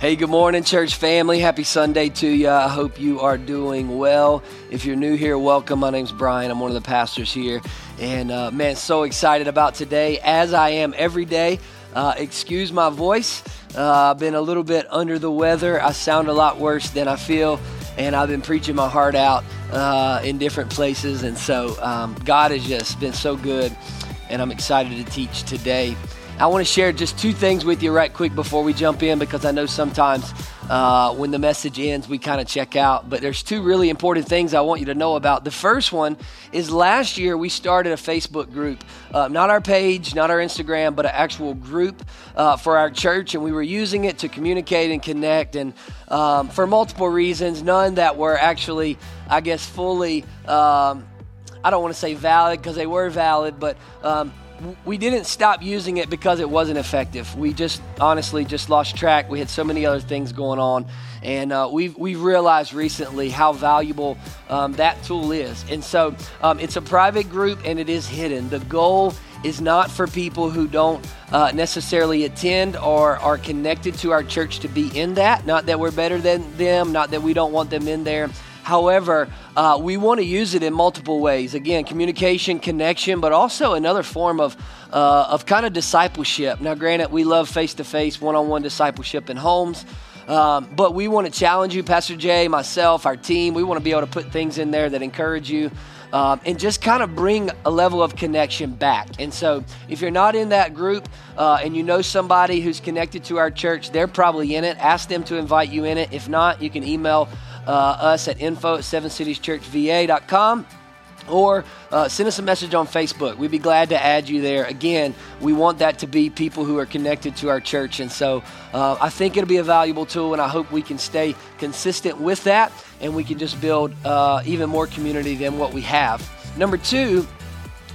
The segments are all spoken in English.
Hey, good morning, church family. Happy Sunday to you. I hope you are doing well. If you're new here, welcome. My name's Brian. I'm one of the pastors here. And uh, man, so excited about today, as I am every day. Uh, excuse my voice. Uh, I've been a little bit under the weather. I sound a lot worse than I feel. And I've been preaching my heart out uh, in different places. And so um, God has just been so good. And I'm excited to teach today. I want to share just two things with you right quick before we jump in because I know sometimes uh, when the message ends, we kind of check out. But there's two really important things I want you to know about. The first one is last year we started a Facebook group, uh, not our page, not our Instagram, but an actual group uh, for our church. And we were using it to communicate and connect, and um, for multiple reasons, none that were actually, I guess, fully. Um, I don't want to say valid because they were valid, but um, we didn't stop using it because it wasn't effective. We just honestly just lost track. We had so many other things going on, and uh, we've we've realized recently how valuable um, that tool is. And so um, it's a private group and it is hidden. The goal is not for people who don't uh, necessarily attend or are connected to our church to be in that. Not that we're better than them. Not that we don't want them in there. However, uh, we want to use it in multiple ways. Again, communication, connection, but also another form of, uh, of kind of discipleship. Now, granted, we love face to face, one on one discipleship in homes. Um, but we want to challenge you, Pastor Jay, myself, our team. We want to be able to put things in there that encourage you um, and just kind of bring a level of connection back. And so, if you're not in that group uh, and you know somebody who's connected to our church, they're probably in it. Ask them to invite you in it. If not, you can email uh, us at info at sevencitieschurchva.com or uh, send us a message on Facebook. We'd be glad to add you there. Again, we want that to be people who are connected to our church. And so uh, I think it'll be a valuable tool, and I hope we can stay consistent with that and we can just build uh, even more community than what we have. Number two,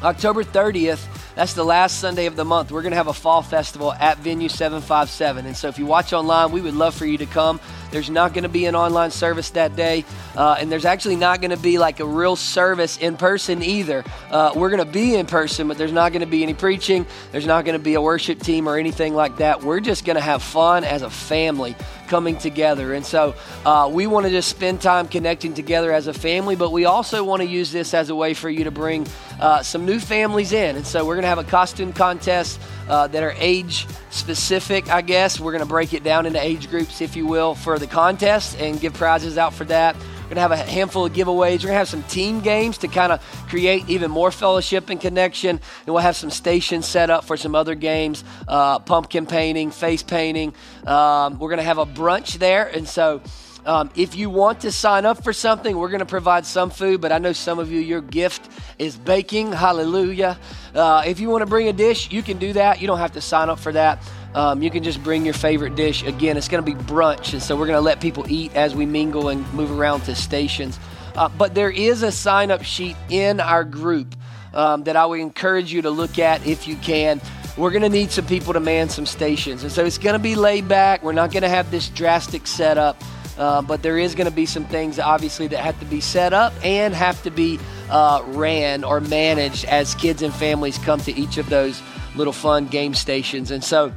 October 30th, that's the last Sunday of the month. We're going to have a fall festival at Venue 757. And so if you watch online, we would love for you to come. There's not going to be an online service that day. Uh, and there's actually not going to be like a real service in person either. Uh, we're going to be in person, but there's not going to be any preaching. There's not going to be a worship team or anything like that. We're just going to have fun as a family coming together. And so uh, we want to just spend time connecting together as a family, but we also want to use this as a way for you to bring uh, some new families in. And so we're going to have a costume contest uh, that are age specific, I guess. We're going to break it down into age groups, if you will, for the contest and give prizes out for that. We're going to have a handful of giveaways. We're going to have some team games to kind of create even more fellowship and connection. And we'll have some stations set up for some other games uh, pumpkin painting, face painting. Um, we're going to have a brunch there. And so, um, if you want to sign up for something, we're going to provide some food, but I know some of you, your gift is baking. Hallelujah. Uh, if you want to bring a dish, you can do that. You don't have to sign up for that. Um, you can just bring your favorite dish. Again, it's going to be brunch, and so we're going to let people eat as we mingle and move around to stations. Uh, but there is a sign up sheet in our group um, that I would encourage you to look at if you can we're going to need some people to man some stations. And so it's going to be laid back. We're not going to have this drastic setup. Uh, but there is going to be some things, obviously, that have to be set up and have to be uh, ran or managed as kids and families come to each of those little fun game stations. And so,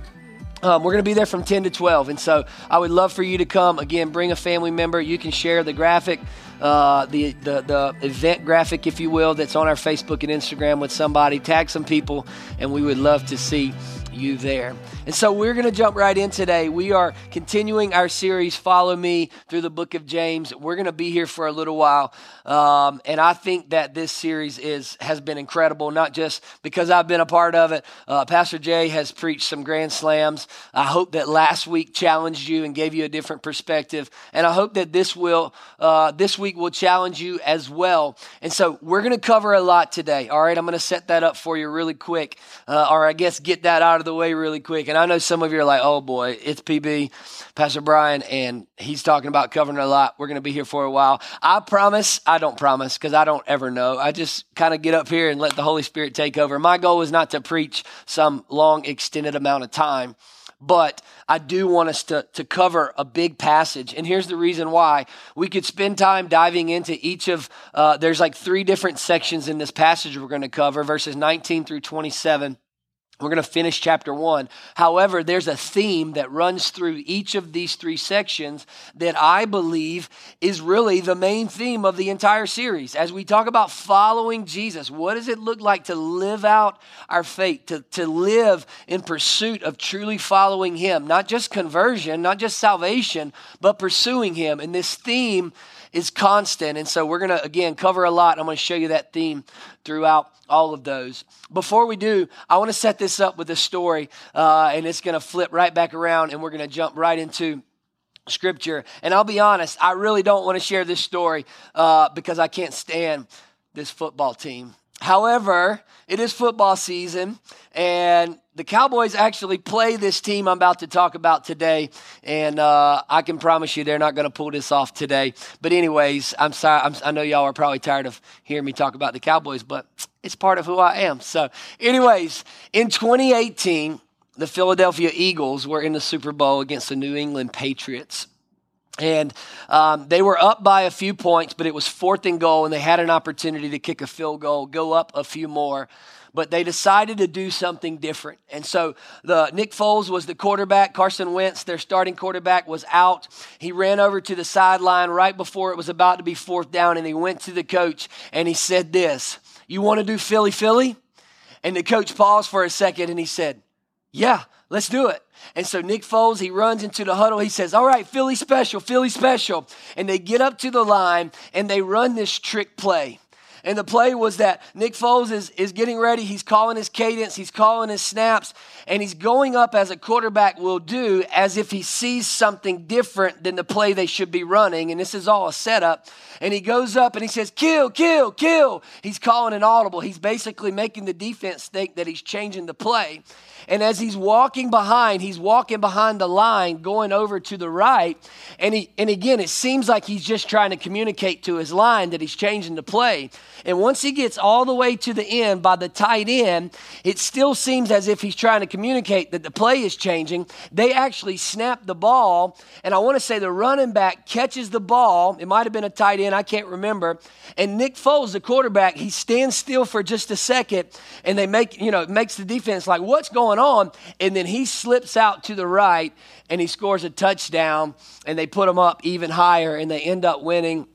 um, we're going to be there from 10 to 12. And so I would love for you to come. Again, bring a family member. You can share the graphic, uh, the, the, the event graphic, if you will, that's on our Facebook and Instagram with somebody. Tag some people, and we would love to see you there. And so we're going to jump right in today. We are continuing our series, Follow Me, through the book of James. We're going to be here for a little while. Um, and I think that this series is has been incredible, not just because I've been a part of it. Uh, Pastor Jay has preached some grand slams. I hope that last week challenged you and gave you a different perspective. And I hope that this will uh, this week will challenge you as well. And so we're going to cover a lot today. All right, I'm going to set that up for you really quick, uh, or I guess get that out of the way really quick. And I know some of you are like, oh boy, it's PB, Pastor Brian, and he's talking about covering a lot. We're going to be here for a while. I promise, I don't promise because I don't ever know. I just kind of get up here and let the Holy Spirit take over. My goal is not to preach some long, extended amount of time but I do want us to, to cover a big passage. And here's the reason why. We could spend time diving into each of, uh, there's like three different sections in this passage we're going to cover, verses 19 through 27. We're going to finish chapter one. However, there's a theme that runs through each of these three sections that I believe is really the main theme of the entire series. As we talk about following Jesus, what does it look like to live out our faith, to, to live in pursuit of truly following Him? Not just conversion, not just salvation, but pursuing Him. And this theme is constant. And so we're going to, again, cover a lot. I'm going to show you that theme throughout all of those. Before we do, I want to set this up with a story, uh, and it's going to flip right back around, and we're going to jump right into scripture. And I'll be honest, I really don't want to share this story uh, because I can't stand this football team. However, it is football season, and the Cowboys actually play this team I'm about to talk about today, and uh, I can promise you they're not going to pull this off today. But anyways, I'm sorry. I'm, i know y'all are probably tired of hearing me talk about the Cowboys, but it's part of who I am. So, anyways, in 2018, the Philadelphia Eagles were in the Super Bowl against the New England Patriots. And um, they were up by a few points, but it was fourth and goal, and they had an opportunity to kick a field goal, go up a few more. But they decided to do something different. And so the Nick Foles was the quarterback. Carson Wentz, their starting quarterback, was out. He ran over to the sideline right before it was about to be fourth down, and he went to the coach and he said this You want to do Philly Philly? And the coach paused for a second and he said, Yeah, let's do it. And so Nick Foles, he runs into the huddle. He says, All right, Philly special, Philly special. And they get up to the line and they run this trick play. And the play was that Nick Foles is, is getting ready. He's calling his cadence, he's calling his snaps, and he's going up as a quarterback will do as if he sees something different than the play they should be running. And this is all a setup. And he goes up and he says, Kill, kill, kill. He's calling an audible. He's basically making the defense think that he's changing the play. And as he's walking behind, he's walking behind the line, going over to the right. And, he, and again, it seems like he's just trying to communicate to his line that he's changing the play. And once he gets all the way to the end by the tight end, it still seems as if he's trying to communicate that the play is changing. They actually snap the ball. And I want to say the running back catches the ball. It might have been a tight end, I can't remember. And Nick Foles, the quarterback, he stands still for just a second. And they make, you know, makes the defense like, what's going going on. And then he slips out to the right and he scores a touchdown, and they put him up even higher, and they end up winning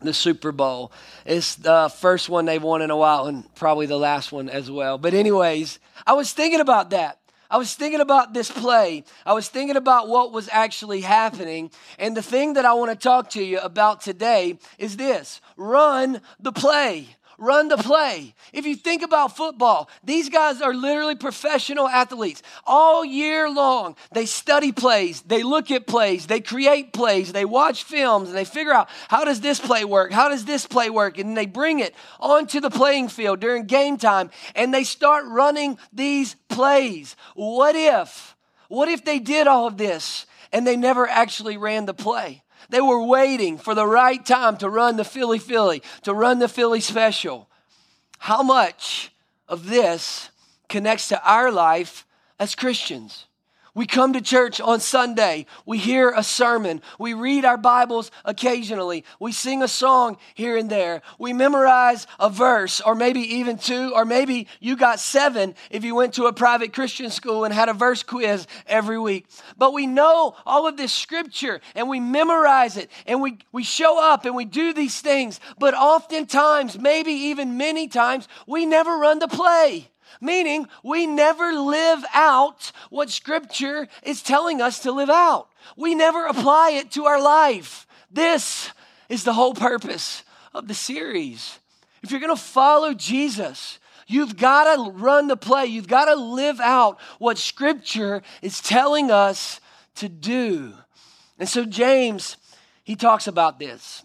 the Super Bowl. It's the first one they've won in a while, and probably the last one as well. But, anyways, I was thinking about that. I was thinking about this play. I was thinking about what was actually happening. And the thing that I want to talk to you about today is this run the play run the play. If you think about football, these guys are literally professional athletes. All year long, they study plays, they look at plays, they create plays, they watch films, and they figure out how does this play work? How does this play work? And they bring it onto the playing field during game time and they start running these plays. What if? What if they did all of this and they never actually ran the play? They were waiting for the right time to run the Philly Philly, to run the Philly special. How much of this connects to our life as Christians? We come to church on Sunday. We hear a sermon. We read our Bibles occasionally. We sing a song here and there. We memorize a verse or maybe even two, or maybe you got seven if you went to a private Christian school and had a verse quiz every week. But we know all of this scripture and we memorize it and we, we show up and we do these things. But oftentimes, maybe even many times, we never run the play. Meaning, we never live out what Scripture is telling us to live out. We never apply it to our life. This is the whole purpose of the series. If you're to follow Jesus, you've got to run the play. You've got to live out what Scripture is telling us to do. And so, James, he talks about this.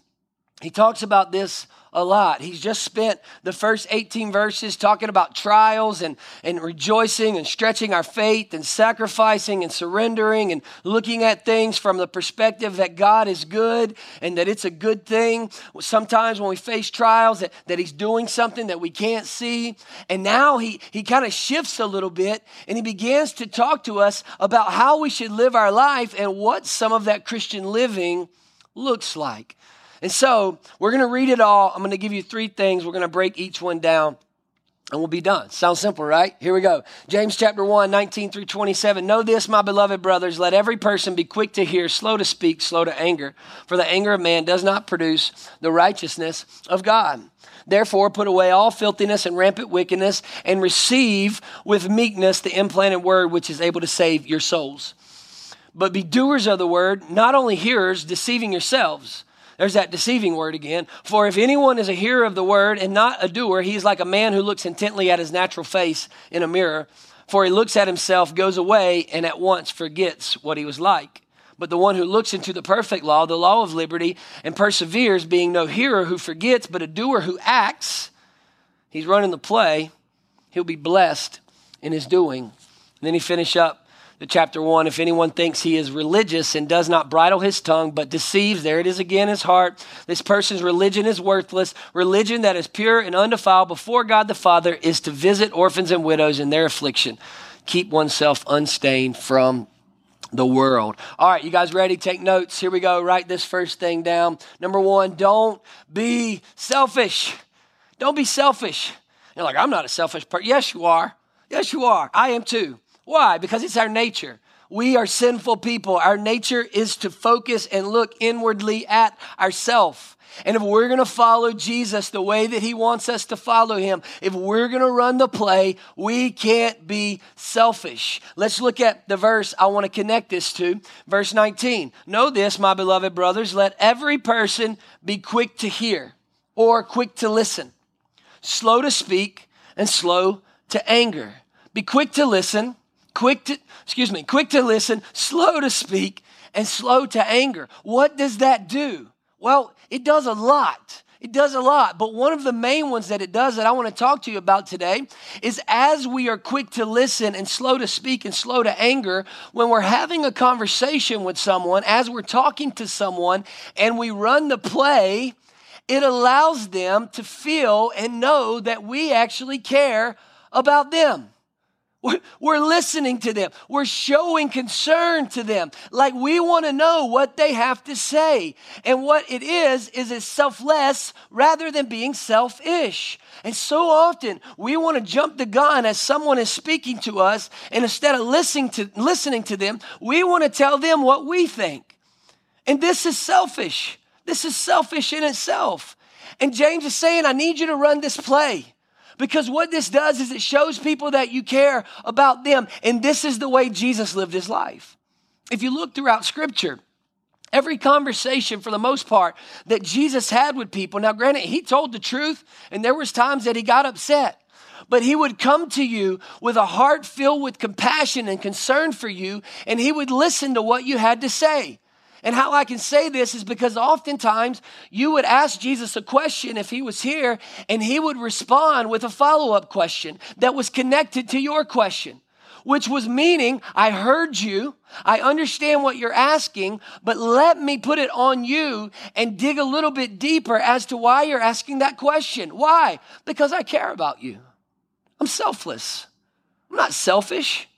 He talks about this a lot. He's just spent the first 18 verses talking about trials and, and rejoicing and stretching our faith and sacrificing and surrendering and looking at things from the perspective that God is good and that it's a good thing. Sometimes when we face trials, that, that He's doing something that we can't see. And now He, he kind of shifts a little bit and He begins to talk to us about how we should live our life and what some of that Christian living looks like. And so we're going to read it all. I'm going to give you three things. We're going to break each one down. and we'll be done. Sounds simple, right? Here we go. James chapter 1, 19 through 27. Know this, my beloved brothers, let every person be quick to hear, slow to speak, slow to anger, for the anger of man does not produce the righteousness of God. Therefore, put away all filthiness and rampant wickedness, and receive with meekness the implanted word which is able to save your souls. But be doers of the word, not only hearers, deceiving yourselves. There's that deceiving word again. For if anyone is a hearer of the word and not a doer, he is like a man who looks intently at his natural face in a mirror. For he looks at himself, goes away, and at once forgets what he was like. But the one who looks into the perfect law, the law of liberty, and perseveres, being no hearer who forgets, but a doer who acts, he's running the play, he'll be blessed in his doing. And then he finish up chapter 1 if anyone thinks he is religious and does not bridle his tongue but deceives there it is again his heart this person's religion is worthless religion that is pure and undefiled before god the father is to visit orphans and widows in their affliction keep oneself unstained from the world. All right, you guys ready? Take notes. Here we go. Write this first thing down. Number one, don't be selfish. Don't be selfish. You're like, I'm not a selfish person. Yes, you are. Yes, you are. I am too. Why? Because it's our nature. We are sinful people. Our nature is to focus and look inwardly at ourselves. And if we're going to follow Jesus the way that he wants us to follow him, if we're going to run the play, we can't be selfish. Let's look at the verse I want to connect this to. Verse 19. Know this, my beloved brothers, let every person be quick to hear or quick to listen, slow to speak, and slow to anger. Be quick to listen quick to, excuse me, quick to listen, slow to speak, and slow to anger. What does that do? Well, it does a lot. It does a lot, but one of the main ones that it does that I want to talk to you about today is as we are quick to listen and slow to speak and slow to anger, when we're having a conversation with someone, as we're talking to someone, and we run the play, it allows them to feel and know that we actually care about them. We're, listening to them. We're showing concern to them. Like we want to know what they have to say. And what it is, is it's selfless rather than being selfish. And so often we want to jump the gun as someone is speaking to us. And instead of listening to, listening to them, we want to tell them what we think. And this is selfish. This is selfish in itself. And James is saying, I need you to run this play. Because what this does is it shows people that you care about them. And this is the way Jesus lived his life. If you look throughout scripture, every conversation for the most part that Jesus had with people, now granted, he told the truth and there was times that he got upset. But he would come to you with a heart filled with compassion and concern for you, and he would listen to what you had to say. And how I can say this is because oftentimes you would ask Jesus a question if he was here, and he would respond with a follow up question that was connected to your question, which was meaning, I heard you, I understand what you're asking, but let me put it on you and dig a little bit deeper as to why you're asking that question. Why? Because I care about you. I'm selfless. I'm not selfish.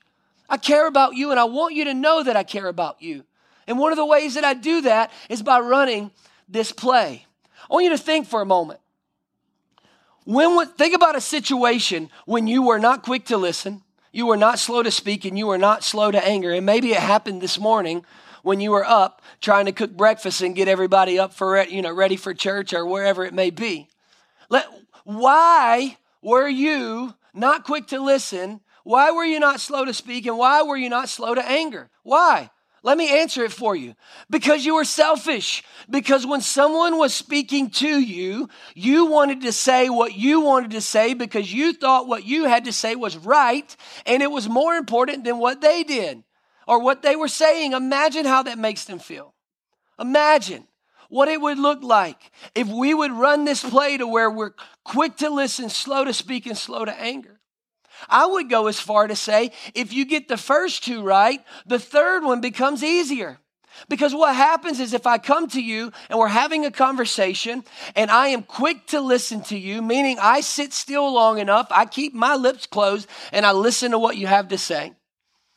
I care about you, and I want you to know that I care about you. And one of the ways that I do that is by running this play. I want you to think for a moment. When, think about a situation when you were not quick to listen, you were not slow to speak, and you were not slow to anger. And maybe it happened this morning when you were up trying to cook breakfast and get everybody up for you know ready for church or wherever it may be. Let, why were you not quick to listen? Why were you not slow to speak? And why were you not slow to anger? Why? Let me answer it for you. Because you were selfish. Because when someone was speaking to you, you wanted to say what you wanted to say because you thought what you had to say was right and it was more important than what they did or what they were saying. Imagine how that makes them feel. Imagine what it would look like if we would run this play to where we're quick to listen, slow to speak, and slow to anger. I would go as far to say if you get the first two right, the third one becomes easier. Because what happens is if I come to you and we're having a conversation and I am quick to listen to you, meaning I sit still long enough, I keep my lips closed and I listen to what you have to say.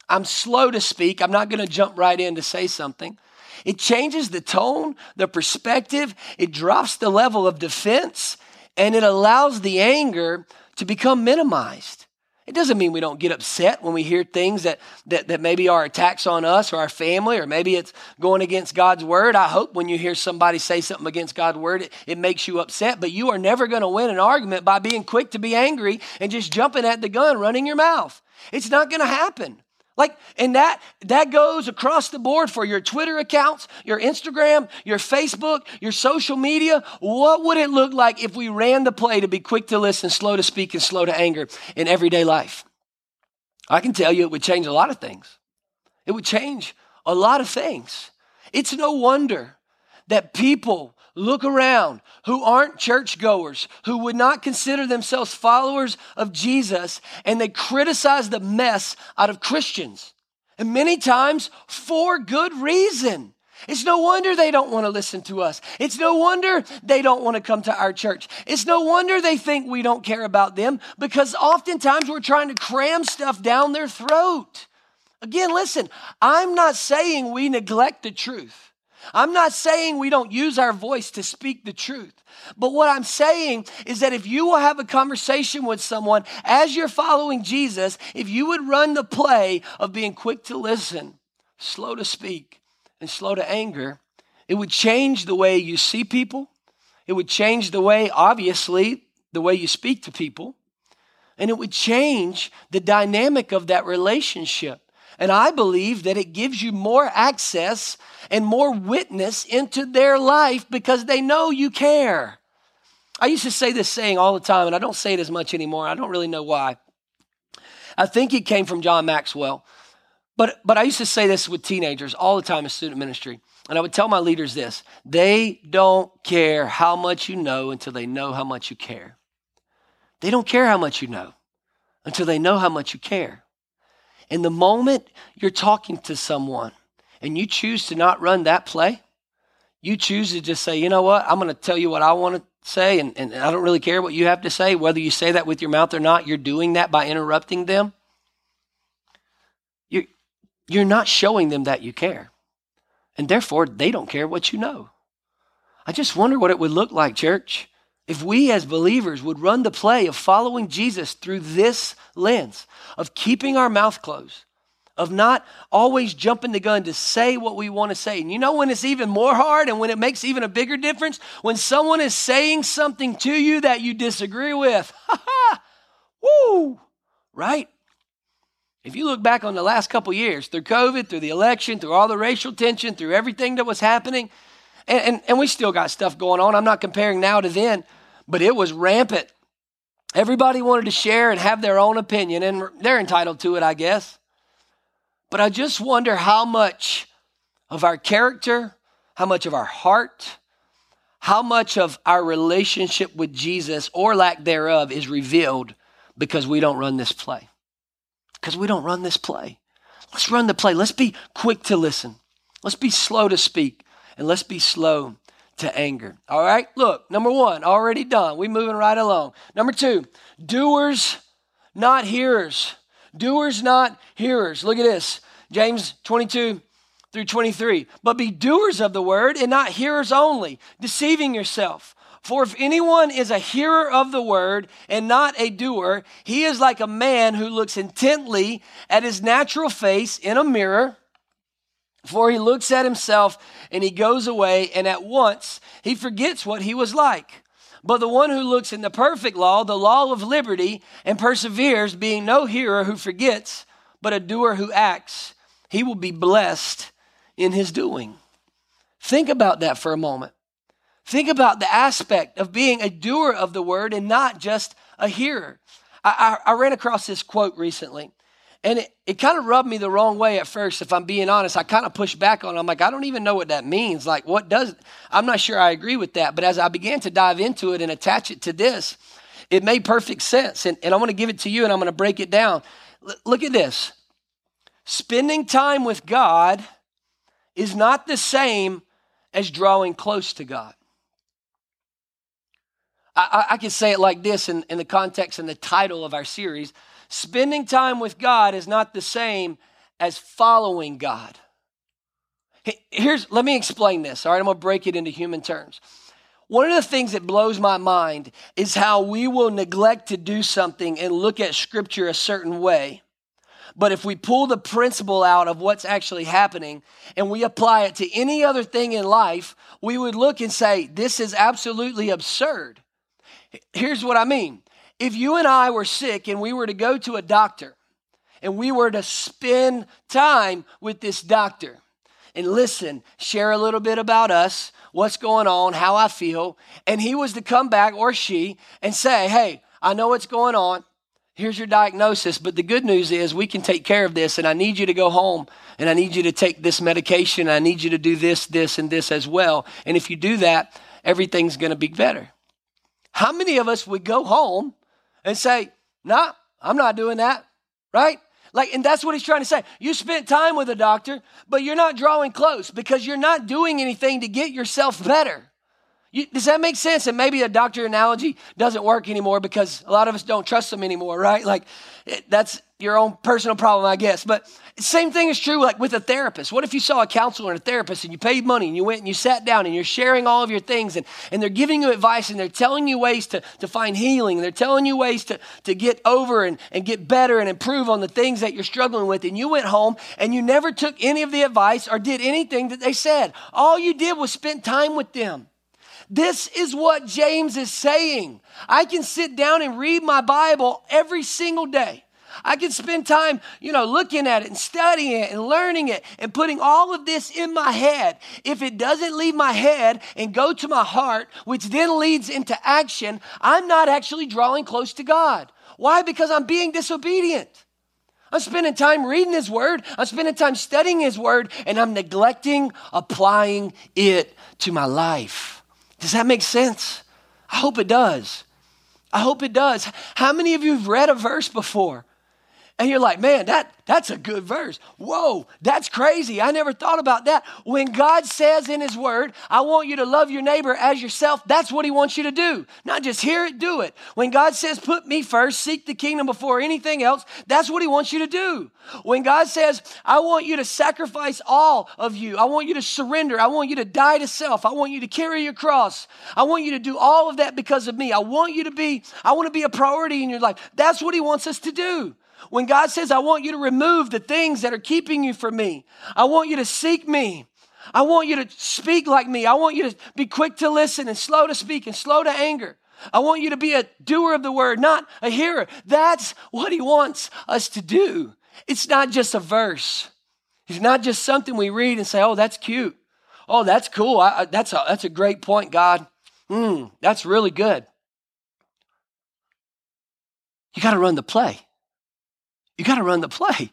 I'm slow to speak. I'm not going to jump right in to say something. It changes the tone, the perspective, it drops the level of defense, and it allows the anger to become minimized. It doesn't mean we don't get upset when we hear things that, that, that maybe are attacks on us or our family, or maybe it's going against God's word. I hope when you hear somebody say something against God's word, it, it makes you upset, but you are never going to win an argument by being quick to be angry and just jumping at the gun, running your mouth. It's not going to happen. Like, and that that goes across the board for your Twitter accounts, your Instagram, your Facebook, your social media. What would it look like if we ran the play to be quick to listen, slow to speak, and slow to anger in everyday life? I can tell you it would change a lot of things. It would change a lot of things. It's no wonder that people look around who aren't churchgoers, who would not consider themselves followers of Jesus, and they criticize the mess out of Christians. And many times for good reason. It's no wonder they don't want to listen to us. It's no wonder they don't want to come to our church. It's no wonder they think we don't care about them because oftentimes we're trying to cram stuff down their throat. Again, listen, I'm not saying we neglect the truth. I'm not saying we don't use our voice to speak the truth. But what I'm saying is that if you will have a conversation with someone as you're following Jesus, if you would run the play of being quick to listen, slow to speak, and slow to anger, it would change the way you see people. It would change the way, obviously, the way you speak to people. And it would change the dynamic of that relationship. And I believe that it gives you more access and more witness into their life because they know you care. I used to say this saying all the time, and I don't say it as much anymore. I don't really know why. I think it came from John Maxwell. But, but I used to say this with teenagers all the time in student ministry. And I would tell my leaders this they don't care how much you know until they know how much you care. They don't care how much you know until they know how much you care. And the moment you're talking to someone and you choose to not run that play, you choose to just say, you know what, I'm going to tell you what I want to say, and, and I don't really care what you have to say, whether you say that with your mouth or not, you're doing that by interrupting them. You're, you're not showing them that you care. And therefore, they don't care what you know. I just wonder what it would look like, church, if we as believers would run the play of following Jesus through this lens, of keeping our mouth closed, of not always jumping the gun to say what we want to say. And you know when it's even more hard and when it makes even a bigger difference? When someone is saying something to you that you disagree with. Ha ha! Woo! Right? If you look back on the last couple years, through COVID, through the election, through all the racial tension, through everything that was happening, and, and, and we still got stuff going on. I'm not comparing now to then, but it was rampant. Everybody wanted to share and have their own opinion, and they're entitled to it, I guess. But I just wonder how much of our character, how much of our heart, how much of our relationship with Jesus or lack thereof is revealed because we don't run this play. Because we don't run this play. Let's run the play. Let's be quick to listen. Let's be slow to speak, and let's be slow to anger. All right, look, number one, already done. We moving right along. Number two, doers, not hearers. Doers, not hearers. Look at this James 22 through 23. But be doers of the word and not hearers only, deceiving yourself. For if anyone is a hearer of the word and not a doer, he is like a man who looks intently at his natural face in a mirror for he looks at himself and he goes away, and at once he forgets what he was like. But the one who looks in the perfect law, the law of liberty, and perseveres, being no hearer who forgets, but a doer who acts, he will be blessed in his doing. Think about that for a moment. Think about the aspect of being a doer of the word and not just a hearer. I, I, I ran across this quote recently. And it, it kind of rubbed me the wrong way at first, if I'm being honest. I kind of pushed back on it. I'm like, I don't even know what that means. Like, what does, I'm not sure I agree with that. But as I began to dive into it and attach it to this, it made perfect sense. And, and I'm going to give it to you and I'm going to break it down. L- look at this spending time with God is not the same as drawing close to God. I, I, I can say it like this in, in the context and the title of our series Spending time with God is not the same as following God. Here's let me explain this. All right, I'm going to break it into human terms. One of the things that blows my mind is how we will neglect to do something and look at scripture a certain way. But if we pull the principle out of what's actually happening and we apply it to any other thing in life, we would look and say, this is absolutely absurd. Here's what I mean. If you and I were sick and we were to go to a doctor and we were to spend time with this doctor and listen, share a little bit about us, what's going on, how I feel, and he was to come back or she and say, Hey, I know what's going on. Here's your diagnosis, but the good news is we can take care of this, and I need you to go home and I need you to take this medication. I need you to do this, this, and this as well. And if you do that, everything's going to be better. How many of us would go home and say, Nah, I'm not doing that, right? Like, and that's what he's trying to say. You spent time with a doctor, but you're not drawing close because you're not doing anything to get yourself better. You, does that make sense? And maybe a doctor analogy doesn't work anymore because a lot of us don't trust them anymore, right? Like, it, that's your own personal problem, I guess. But same thing is true like with a therapist. What if you saw a counselor and a therapist and you paid money and you went and you sat down and you're sharing all of your things and, and they're giving you advice and they're telling you ways to, to find healing and they're telling you ways to, to get over and, and get better and improve on the things that you're struggling with. And you went home and you never took any of the advice or did anything that they said. All you did was spend time with them. This is what James is saying. I can sit down and read my Bible every single day. I can spend time, you know, looking at it and studying it and learning it and putting all of this in my head. If it doesn't leave my head and go to my heart, which then leads into action, I'm not actually drawing close to God. Why? Because I'm being disobedient. I'm spending time reading His Word, I'm spending time studying His Word, and I'm neglecting applying it to my life. Does that make sense? I hope it does. I hope it does. How many of you have read a verse before and you're like, man, that, that's a good verse. Whoa, that's crazy. I never thought about that. When God says in His Word, I want you to love your neighbor as yourself, that's what He wants you to do. Not just hear it, do it. When God says, put me first, seek the kingdom before anything else, that's what He wants you to do. When God says, I want you to sacrifice all of you, I want you to surrender, I want you to die to self, I want you to carry your cross, I want you to do all of that because of me. I want you to be, I want to be a priority in your life. That's what He wants us to do. When God says, I want you to remove the things that are keeping you from me, I want you to seek me. I want you to speak like me. I want you to be quick to listen and slow to speak and slow to anger. I want you to be a doer of the word, not a hearer. That's what he wants us to do. It's not just a verse. It's not just something we read and say, oh, that's cute. Oh, that's cool. I, I, that's, a, that's a great point, God. Mm, that's really good. You got to run the play. You got to run the play.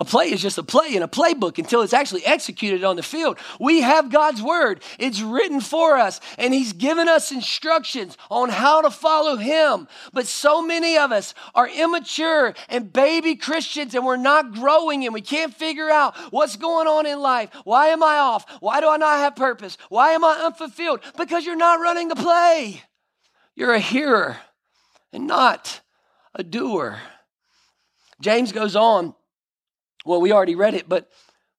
A play is just a play in a playbook until it's actually executed on the field. We have God's word. It's written for us, and He's given us instructions on how to follow Him. But so many of us are immature and baby Christians, and we're not growing, and we can't figure out what's going on in life. Why am I off? Why do I not have purpose? Why am I unfulfilled? Because you're not running the play. You're a hearer and not a doer. James goes on. Well, we already read it, but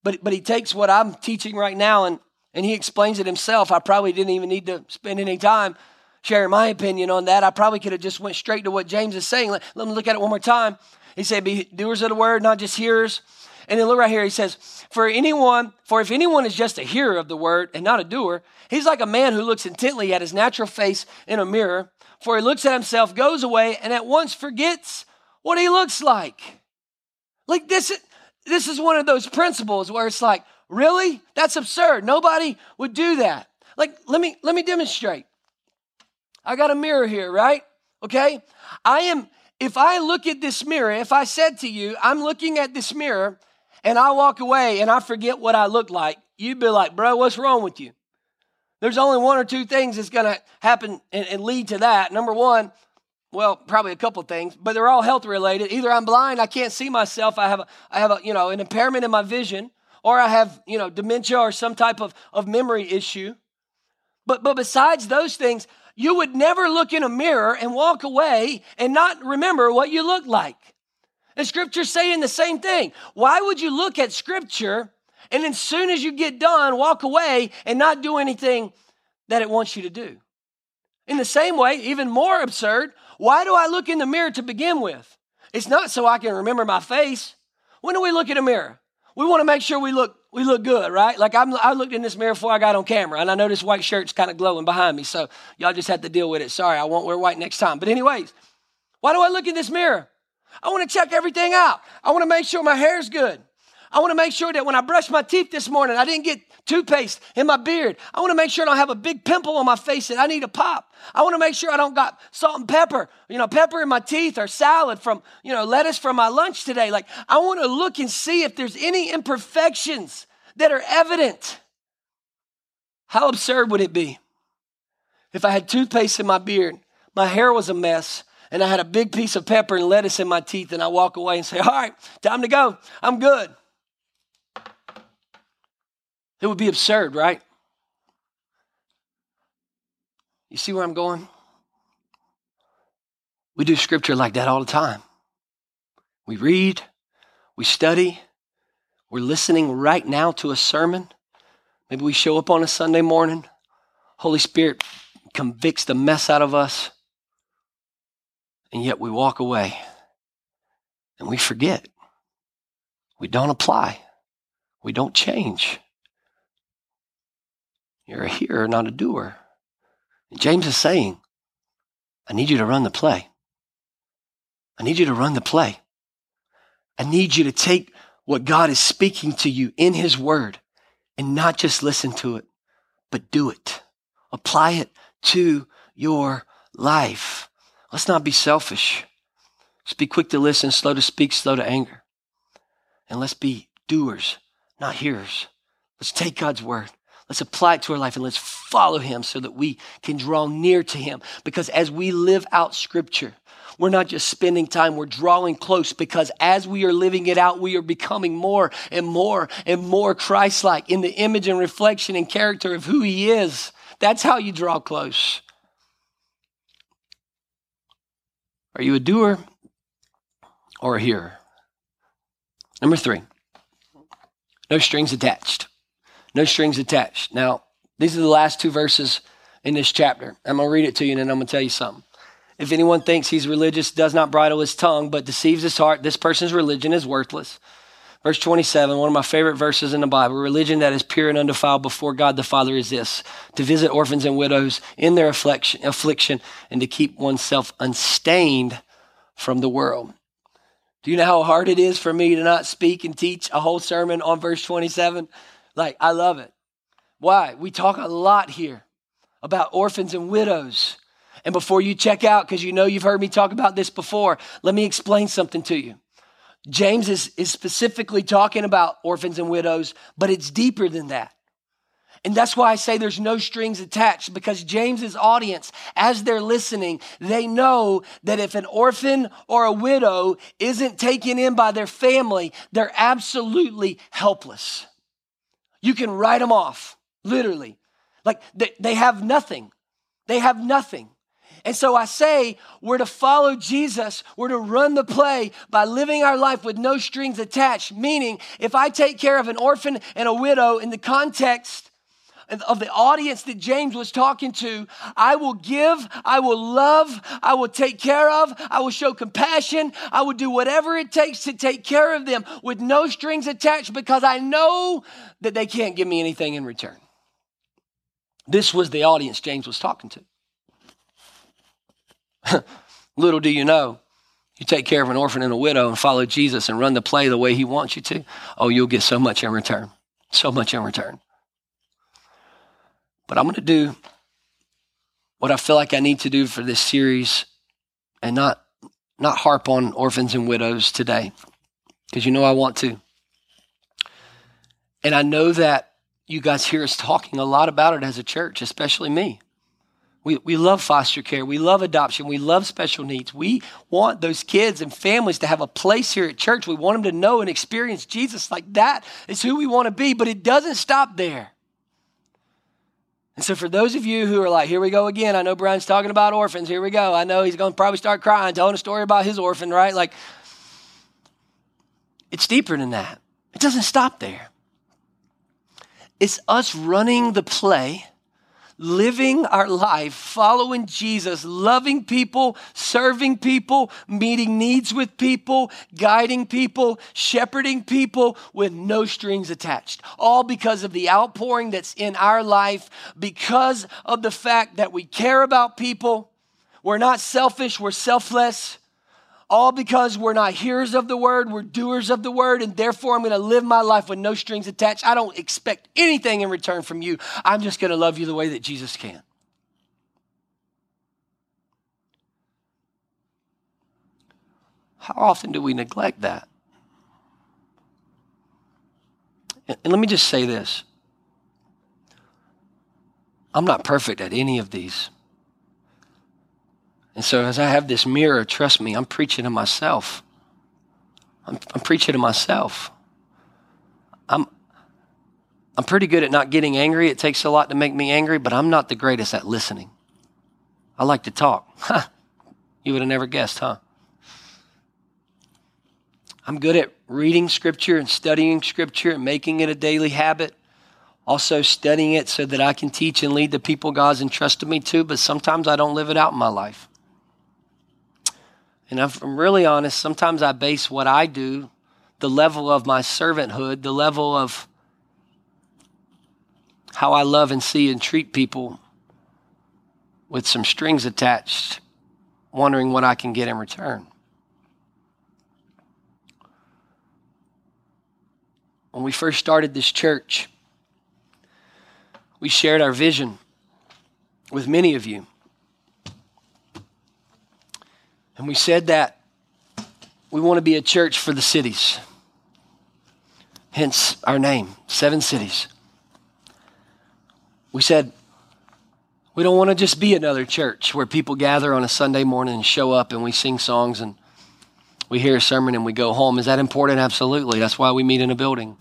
but but he takes what I'm teaching right now and and he explains it himself. I probably didn't even need to spend any time sharing my opinion on that. I probably could have just went straight to what James is saying. Let, let me look at it one more time. He said, "Be doers of the word, not just hearers." And then look right here. He says, "For anyone, for if anyone is just a hearer of the word and not a doer, he's like a man who looks intently at his natural face in a mirror. For he looks at himself, goes away, and at once forgets what he looks like. Like this, this is one of those principles where it's like, really? That's absurd. Nobody would do that. Like, let me let me demonstrate. I got a mirror here, right? Okay? I am, if I look at this mirror, if I said to you, I'm looking at this mirror and I walk away and I forget what I look like, you'd be like, bro, what's wrong with you? There's only one or two things that's gonna happen and, and lead to that. Number one, well, probably a couple things, but they're all health related. Either I'm blind, I can't see myself, I have a, I have a, you know, an impairment in my vision, or I have, you know, dementia or some type of, of memory issue. But, but besides those things, you would never look in a mirror and walk away and not remember what you look like. And scripture's saying the same thing. Why would you look at scripture and as soon as you get done, walk away and not do anything that it wants you to do? In the same way, even more absurd, why do I look in the mirror to begin with? It's not so I can remember my face. When do we look in a mirror? We want to make sure we look we look good, right? Like I'm, I looked in this mirror before I got on camera, and I know this white shirt's kind of glowing behind me, so y'all just have to deal with it. Sorry, I won't wear white next time. But anyways, why do I look in this mirror? I want to check everything out. I want to make sure my hair's good. I want to make sure that when I brush my teeth this morning, I didn't get toothpaste in my beard. I want to make sure I don't have a big pimple on my face that I need to pop. I want to make sure I don't got salt and pepper, you know, pepper in my teeth or salad from, you know, lettuce from my lunch today. Like, I want to look and see if there's any imperfections that are evident. How absurd would it be if I had toothpaste in my beard, my hair was a mess, and I had a big piece of pepper and lettuce in my teeth, and I walk away and say, All right, time to go. I'm good. It would be absurd, right? You see where I'm going? We do scripture like that all the time. We read, we study, we're listening right now to a sermon. Maybe we show up on a Sunday morning. Holy Spirit convicts the mess out of us. And yet we walk away and we forget. We don't apply. We don't change. You're a hearer, not a doer. And James is saying, I need you to run the play. I need you to run the play. I need you to take what God is speaking to you in His Word and not just listen to it, but do it. Apply it to your life. Let's not be selfish. Let's be quick to listen, slow to speak, slow to anger. And let's be doers, not hearers. Let's take God's Word. Let's apply it to our life and let's follow Him so that we can draw near to Him. Because as we live out Scripture, we're not just spending time, we're drawing close because as we are living it out, we are becoming more and more and more Christ like in the image and reflection and character of who He is. That's how you draw close. Are you a doer or a hearer? Number three, no strings attached. No strings attached. Now, these are the last two verses in this chapter. I'm going to read it to you and then I'm going to tell you something. If anyone thinks he's religious, does not bridle his tongue, but deceives his heart, this person's religion is worthless. Verse 27, one of my favorite verses in the Bible religion that is pure and undefiled before God the Father is this to visit orphans and widows in their affliction, affliction and to keep oneself unstained from the world. Do you know how hard it is for me to not speak and teach a whole sermon on verse 27? Like, I love it. Why? We talk a lot here about orphans and widows and before you check out, because you know you've heard me talk about this before, let me explain something to you. James is, is specifically talking about orphans and widows, but it's deeper than that. And that's why I say there's no strings attached because James's audience, as they're listening, they know that if an orphan or a widow isn't taken in by their family, they're absolutely helpless. You can write them off, literally. Like they, they have nothing. They have nothing. And so I say we're to follow Jesus. We're to run the play by living our life with no strings attached. Meaning, if I take care of an orphan and a widow in the context of the audience that James was talking to, I will give, I will love, I will take care of, I will show compassion, I will do whatever it takes to take care of them with no strings attached because I know that they can't give me anything in return. This was the audience James was talking to. Little do you know, you take care of an orphan and a widow and follow Jesus and run the play the way he wants you to, oh, you'll get so much in return. So much in return. But I'm going to do what I feel like I need to do for this series and not not harp on orphans and widows today because you know I want to. And I know that you guys hear us talking a lot about it as a church, especially me. We, we love foster care. We love adoption. We love special needs. We want those kids and families to have a place here at church. We want them to know and experience Jesus like that is who we want to be, but it doesn't stop there. And so, for those of you who are like, here we go again, I know Brian's talking about orphans. Here we go. I know he's going to probably start crying, telling a story about his orphan, right? Like, it's deeper than that. It doesn't stop there. It's us running the play living our life, following Jesus, loving people, serving people, meeting needs with people, guiding people, shepherding people with no strings attached. All because of the outpouring that's in our life, because of the fact that we care about people. We're not selfish, we're selfless all because we're not hearers of the word, we're doers of the word, and therefore I'm going to live my life with no strings attached. I don't expect anything in return from you. I'm just going to love you the way that Jesus can. How often do we neglect that? And let me just say this I'm not perfect at any of these. And so as I have this mirror, trust me, I'm preaching to myself. I'm, I'm preaching to myself. I'm, I'm pretty good at not getting angry. It takes a lot to make me angry, but I'm not the greatest at listening. I like to talk. You would have never guessed, huh? I'm good at reading scripture and studying scripture and making it a daily habit. Also, studying it so that I can teach and lead the people God's entrusted me to, but sometimes I don't live it out in my life. And if I'm really honest, sometimes I base what I do, the level of my servanthood, the level of how I love and see and treat people with some strings attached, wondering what I can get in return. When we first started this church, we shared our vision with many of you. And we said that we want to be a church for the cities. Hence our name, Seven Cities. We said we don't want to just be another church where people gather on a Sunday morning and show up and we sing songs and we hear a sermon and we go home. Is that important? Absolutely. That's why we meet in a building.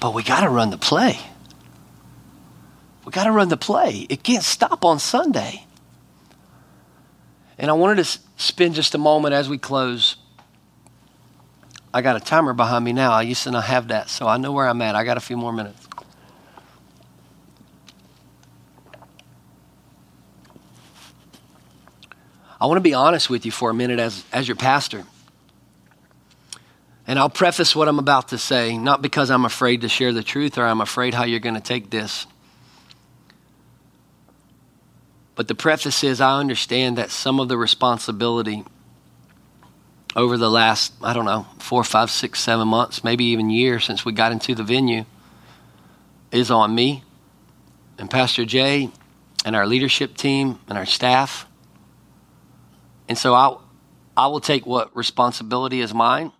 But we got to run the play. We got to run the play. It can't stop on Sunday. And I wanted to spend just a moment as we close. I got a timer behind me now. I used to not have that, so I know where I'm at. I got a few more minutes. I want to be honest with you for a minute as, as your pastor. And I'll preface what I'm about to say, not because I'm afraid to share the truth or I'm afraid how you're going to take this. But the preface is I understand that some of the responsibility over the last, I don't know, four, five, six, seven months, maybe even years since we got into the venue is on me and Pastor Jay and our leadership team and our staff. And so I, I will take what responsibility is mine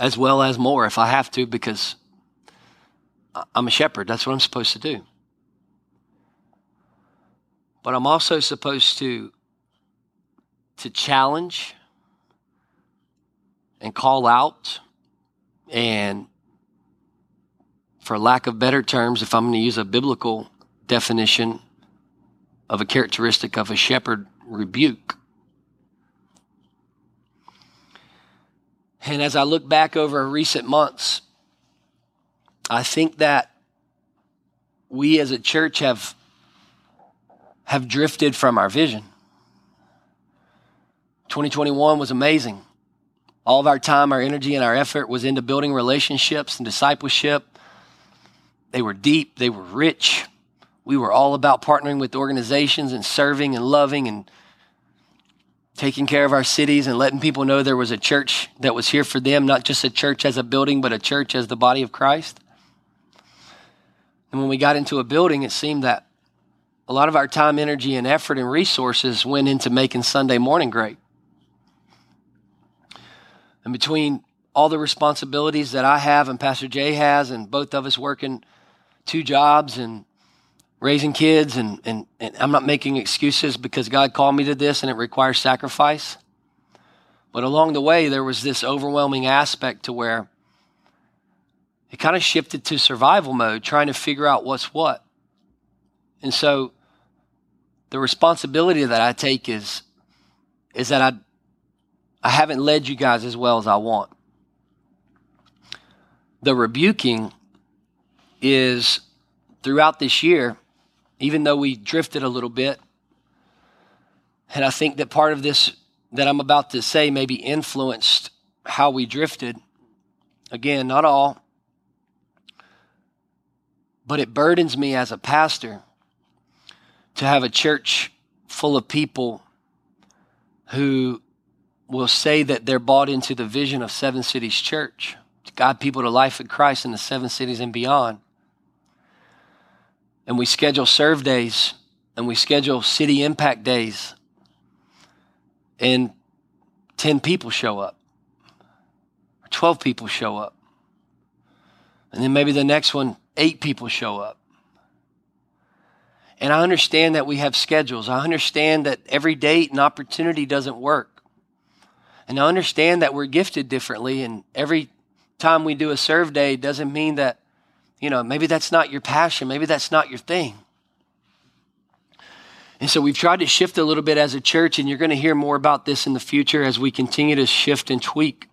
as well as more if I have to because I'm a shepherd. That's what I'm supposed to do. But I'm also supposed to to challenge and call out and for lack of better terms if I'm going to use a biblical definition of a characteristic of a shepherd rebuke. And as I look back over recent months, I think that we as a church have have drifted from our vision. 2021 was amazing. All of our time, our energy, and our effort was into building relationships and discipleship. They were deep, they were rich. We were all about partnering with organizations and serving and loving and taking care of our cities and letting people know there was a church that was here for them, not just a church as a building, but a church as the body of Christ. And when we got into a building, it seemed that a lot of our time, energy, and effort and resources went into making Sunday morning great. And between all the responsibilities that I have and Pastor Jay has, and both of us working two jobs and raising kids, and, and, and I'm not making excuses because God called me to this and it requires sacrifice. But along the way, there was this overwhelming aspect to where it kind of shifted to survival mode, trying to figure out what's what. And so the responsibility that I take is is that I I haven't led you guys as well as I want. The rebuking is throughout this year, even though we drifted a little bit, and I think that part of this that I'm about to say maybe influenced how we drifted. Again, not all, but it burdens me as a pastor to have a church full of people who will say that they're bought into the vision of Seven Cities Church to guide people to life in Christ in the seven cities and beyond. And we schedule serve days and we schedule city impact days and 10 people show up, or 12 people show up. And then maybe the next one, eight people show up. And I understand that we have schedules. I understand that every date and opportunity doesn't work. And I understand that we're gifted differently. And every time we do a serve day doesn't mean that, you know, maybe that's not your passion. Maybe that's not your thing. And so we've tried to shift a little bit as a church, and you're going to hear more about this in the future as we continue to shift and tweak.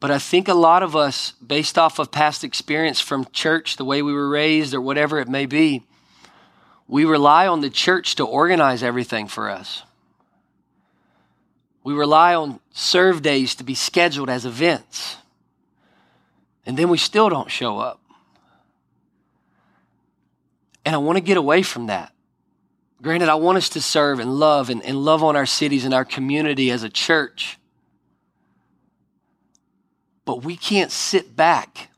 But I think a lot of us, based off of past experience from church, the way we were raised, or whatever it may be, we rely on the church to organize everything for us. We rely on serve days to be scheduled as events. And then we still don't show up. And I want to get away from that. Granted, I want us to serve and love and, and love on our cities and our community as a church. But we can't sit back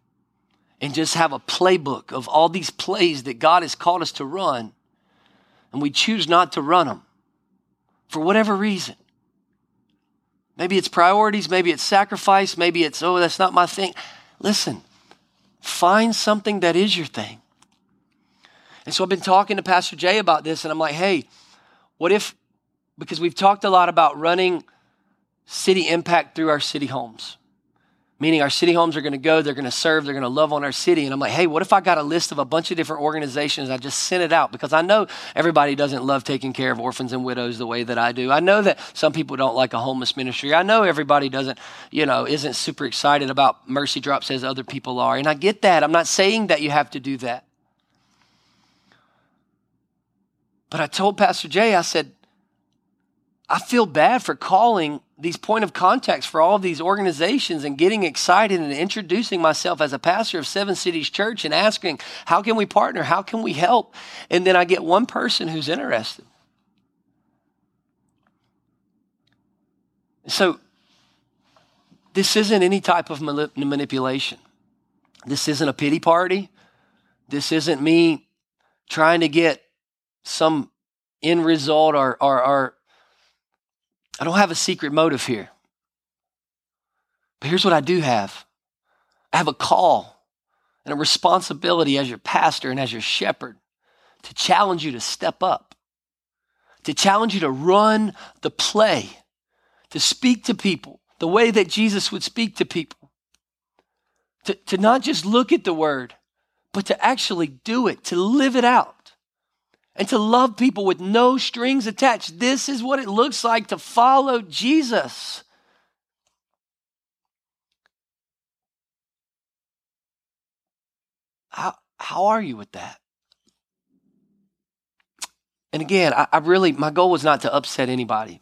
and just have a playbook of all these plays that God has called us to run, and we choose not to run them for whatever reason. Maybe it's priorities, maybe it's sacrifice, maybe it's, oh, that's not my thing. Listen, find something that is your thing. And so I've been talking to Pastor Jay about this, and I'm like, hey, what if, because we've talked a lot about running city impact through our city homes, meaning our city homes are going to go, they're going to serve, they're going to love on our city. And I'm like, hey, what if I got a list of a bunch of different organizations? I just sent it out because I know everybody doesn't love taking care of orphans and widows the way that I do. I know that some people don't like a homeless ministry. I know everybody doesn't, you know, isn't super excited about Mercy Drops as other people are. And I get that. I'm not saying that you have to do that. But I told Pastor Jay, I said, I feel bad for calling these point of contacts for all of these organizations and getting excited and introducing myself as a pastor of Seven Cities Church and asking, how can we partner? How can we help? And then I get one person who's interested. So, this isn't any type of manipulation. This isn't a pity party. This isn't me trying to get some end result or, or, or I don't have a secret motive here. But here's what I do have I have a call and a responsibility as your pastor and as your shepherd to challenge you to step up, to challenge you to run the play, to speak to people the way that Jesus would speak to people, to, to not just look at the word, but to actually do it, to live it out and to love people with no strings attached. This is what it looks like to follow Jesus. How, how are you with that? And again, I, I really, my goal was not to upset anybody.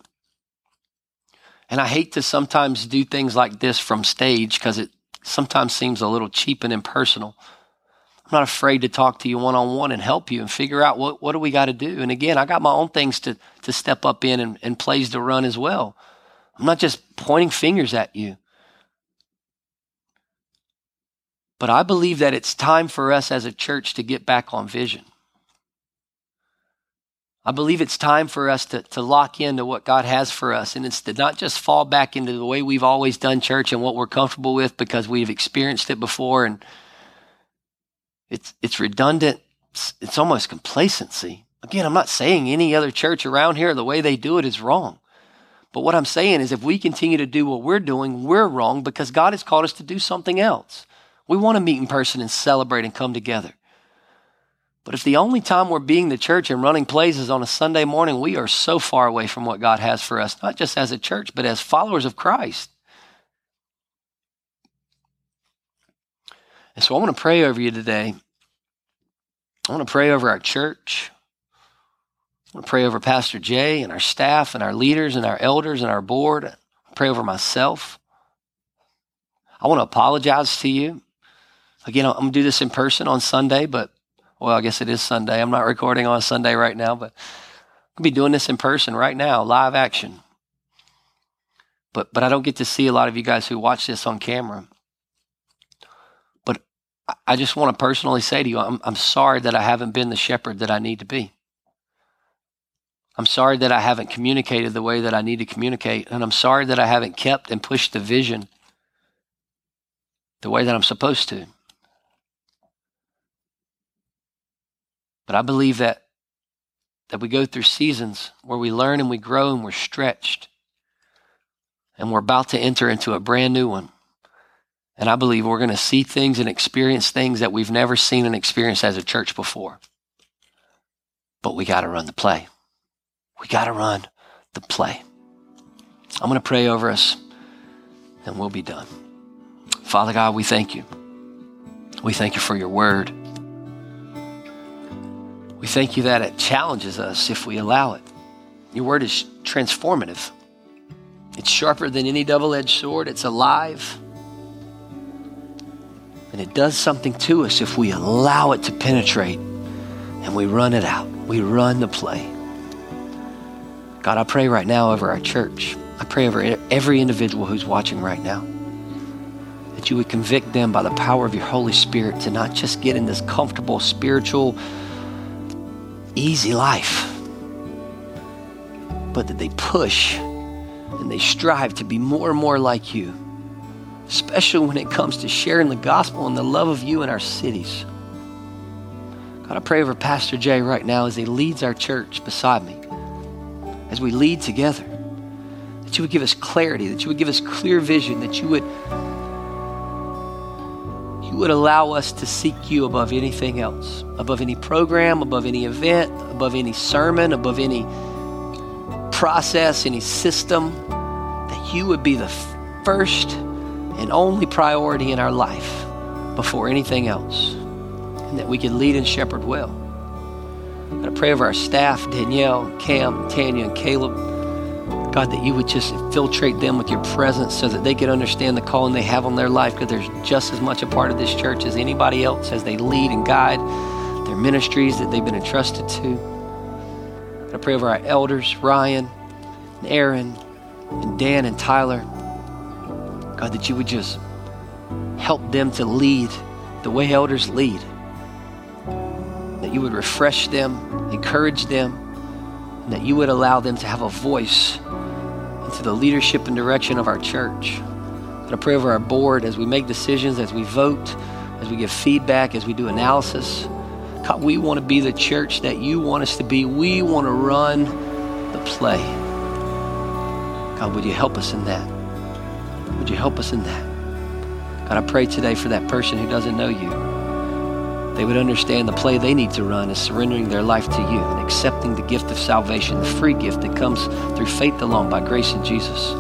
And I hate to sometimes do things like this from stage because it sometimes seems a little cheap and impersonal. Not afraid to talk to you one on one and help you and figure out what, what do we got to do. And again, I got my own things to, to step up in and, and plays to run as well. I'm not just pointing fingers at you. But I believe that it's time for us as a church to get back on vision. I believe it's time for us to, to lock into what God has for us. And it's to not just fall back into the way we've always done church and what we're comfortable with because we've experienced it before and it's, it's redundant. It's, it's almost complacency. Again, I'm not saying any other church around here, the way they do it is wrong. But what I'm saying is if we continue to do what we're doing, we're wrong because God has called us to do something else. We want to meet in person and celebrate and come together. But if the only time we're being the church and running plays is on a Sunday morning, we are so far away from what God has for us, not just as a church, but as followers of Christ. And so I want to pray over you today. I want to pray over our church. I want to pray over Pastor Jay and our staff and our leaders and our elders and our board. I pray over myself. I want to apologize to you. Again, I'm going to do this in person on Sunday, but, well, I guess it is Sunday. I'm not recording on Sunday right now, but I'm going to be doing this in person right now, live action. But, but I don't get to see a lot of you guys who watch this on camera. I just want to personally say to you, I'm, I'm sorry that I haven't been the shepherd that I need to be. I'm sorry that I haven't communicated the way that I need to communicate. And I'm sorry that I haven't kept and pushed the vision the way that I'm supposed to. But I believe that that we go through seasons where we learn and we grow and we're stretched. And we're about to enter into a brand new one. And I believe we're going to see things and experience things that we've never seen and experienced as a church before. But we got to run the play. We got to run the play. I'm going to pray over us and we'll be done. Father God, we thank you. We thank you for your word. We thank you that it challenges us if we allow it. Your word is transformative. It's sharper than any double edged sword. It's alive. And it does something to us if we allow it to penetrate and we run it out. We run the play. God, I pray right now over our church. I pray over every individual who's watching right now that you would convict them by the power of your Holy Spirit to not just get in this comfortable, spiritual, easy life, but that they push and they strive to be more and more like you, especially when it comes to sharing the gospel and the love of you in our cities. God, I pray over Pastor Jay right now as he leads our church beside me as we lead together. That you would give us clarity, that you would give us clear vision, that you would you would allow us to seek you above anything else, above any program, above any event, above any sermon, above any process, any system, that you would be the first and only priority in our life before anything else, and that we could lead and shepherd well. I pray over our staff, Danielle, Cam, Tanya, and Caleb. God, that you would just infiltrate them with your presence so that they could understand the calling they have on their life because they're just as much a part of this church as anybody else as they lead and guide their ministries that they've been entrusted to. I pray over our elders, Ryan, and Aaron, and Dan and Tyler. God, that you would just help them to lead the way elders lead That you would refresh them, encourage them, and that you would allow them to have a voice into the leadership and direction of our church. I pray over our board as we make decisions, as we vote, as we give feedback, as we do analysis. God, we want to be the church that you want us to be. We want to run the play. God, would you help us in that? Would you help us in that? God, I pray today for that person who doesn't know you they would understand the play they need to run is surrendering their life to you and accepting the gift of salvation, the free gift that comes through faith alone by grace in Jesus.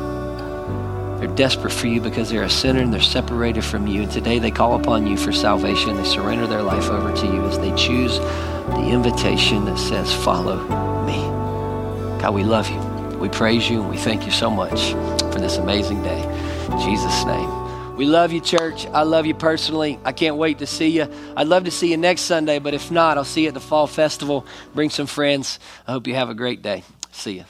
They're desperate for you because they're a sinner and they're separated from you. And today they call upon you for salvation. They surrender their life over to you as they choose the invitation that says, Follow me. God, we love you. We praise you and we thank you so much for this amazing day. In Jesus' name. We love you, church. I love you personally. I can't wait to see you. I'd love to see you next Sunday, but if not, I'll see you at the Fall Festival. Bring some friends. I hope you have a great day. See you.